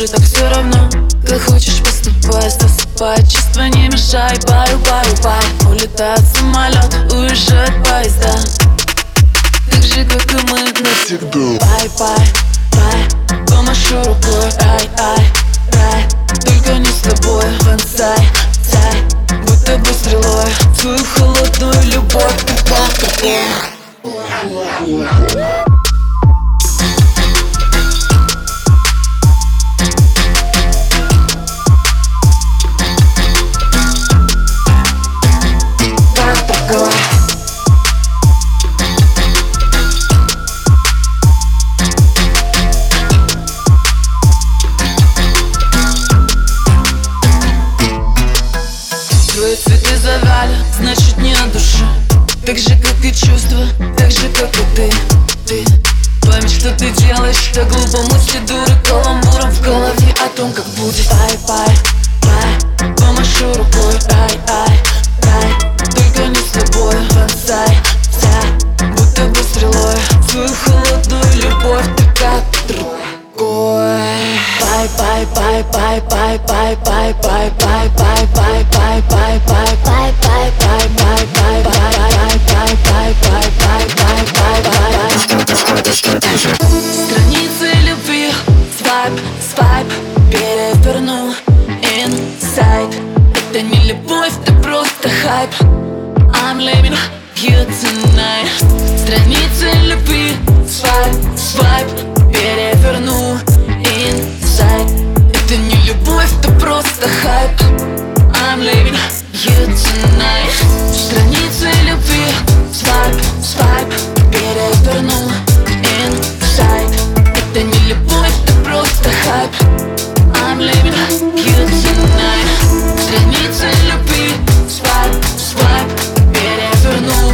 скажу, так все равно. Как хочешь поступать, засыпай Чувства не мешай, пару, пару, пару. Улетает самолет, уезжает поезда. Так же, как и мы навсегда Бай-бай, бай, помашу рукой. Ай-ай, рай, только не с тобой. Бонсай, тай, будь тобой стрелой. Твою холодную любовь, как Yeah. Цветы завяли, значит не от души Так же, как и чувства, так же, как и ты. Ты Память, что ты делаешь, так глупо мысли дуры Каламбуром в голове о том, как будет. Ай, bye, bye, помашу рукой. Ай, ай, рай, только не с тобой. Бонсай, Страницы любви, свайп, свайп, переверну инсайд. Это не любовь, это просто хайп. I'm living you tonight. Страницы любви, свайп, переверну инсайд Это не любовь, это просто хайп. I'm living you tonight. Страницы любви, свайп, свайп, переверну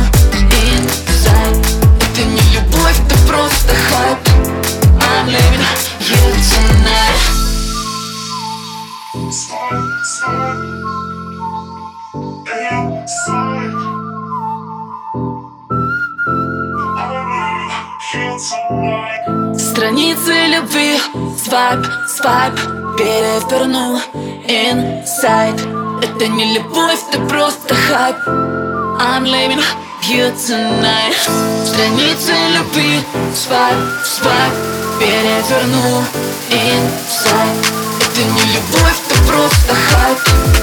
инсайд Это не любовь, это просто хайп. I'm living you tonight. Slide, slide. Inside. Страницы любви, swipe, swipe, переверну inside Это не любовь, это просто хайп. I'm leaving you tonight. Страницы любви, swipe, swipe, переверну inside Это не любовь, это просто хайп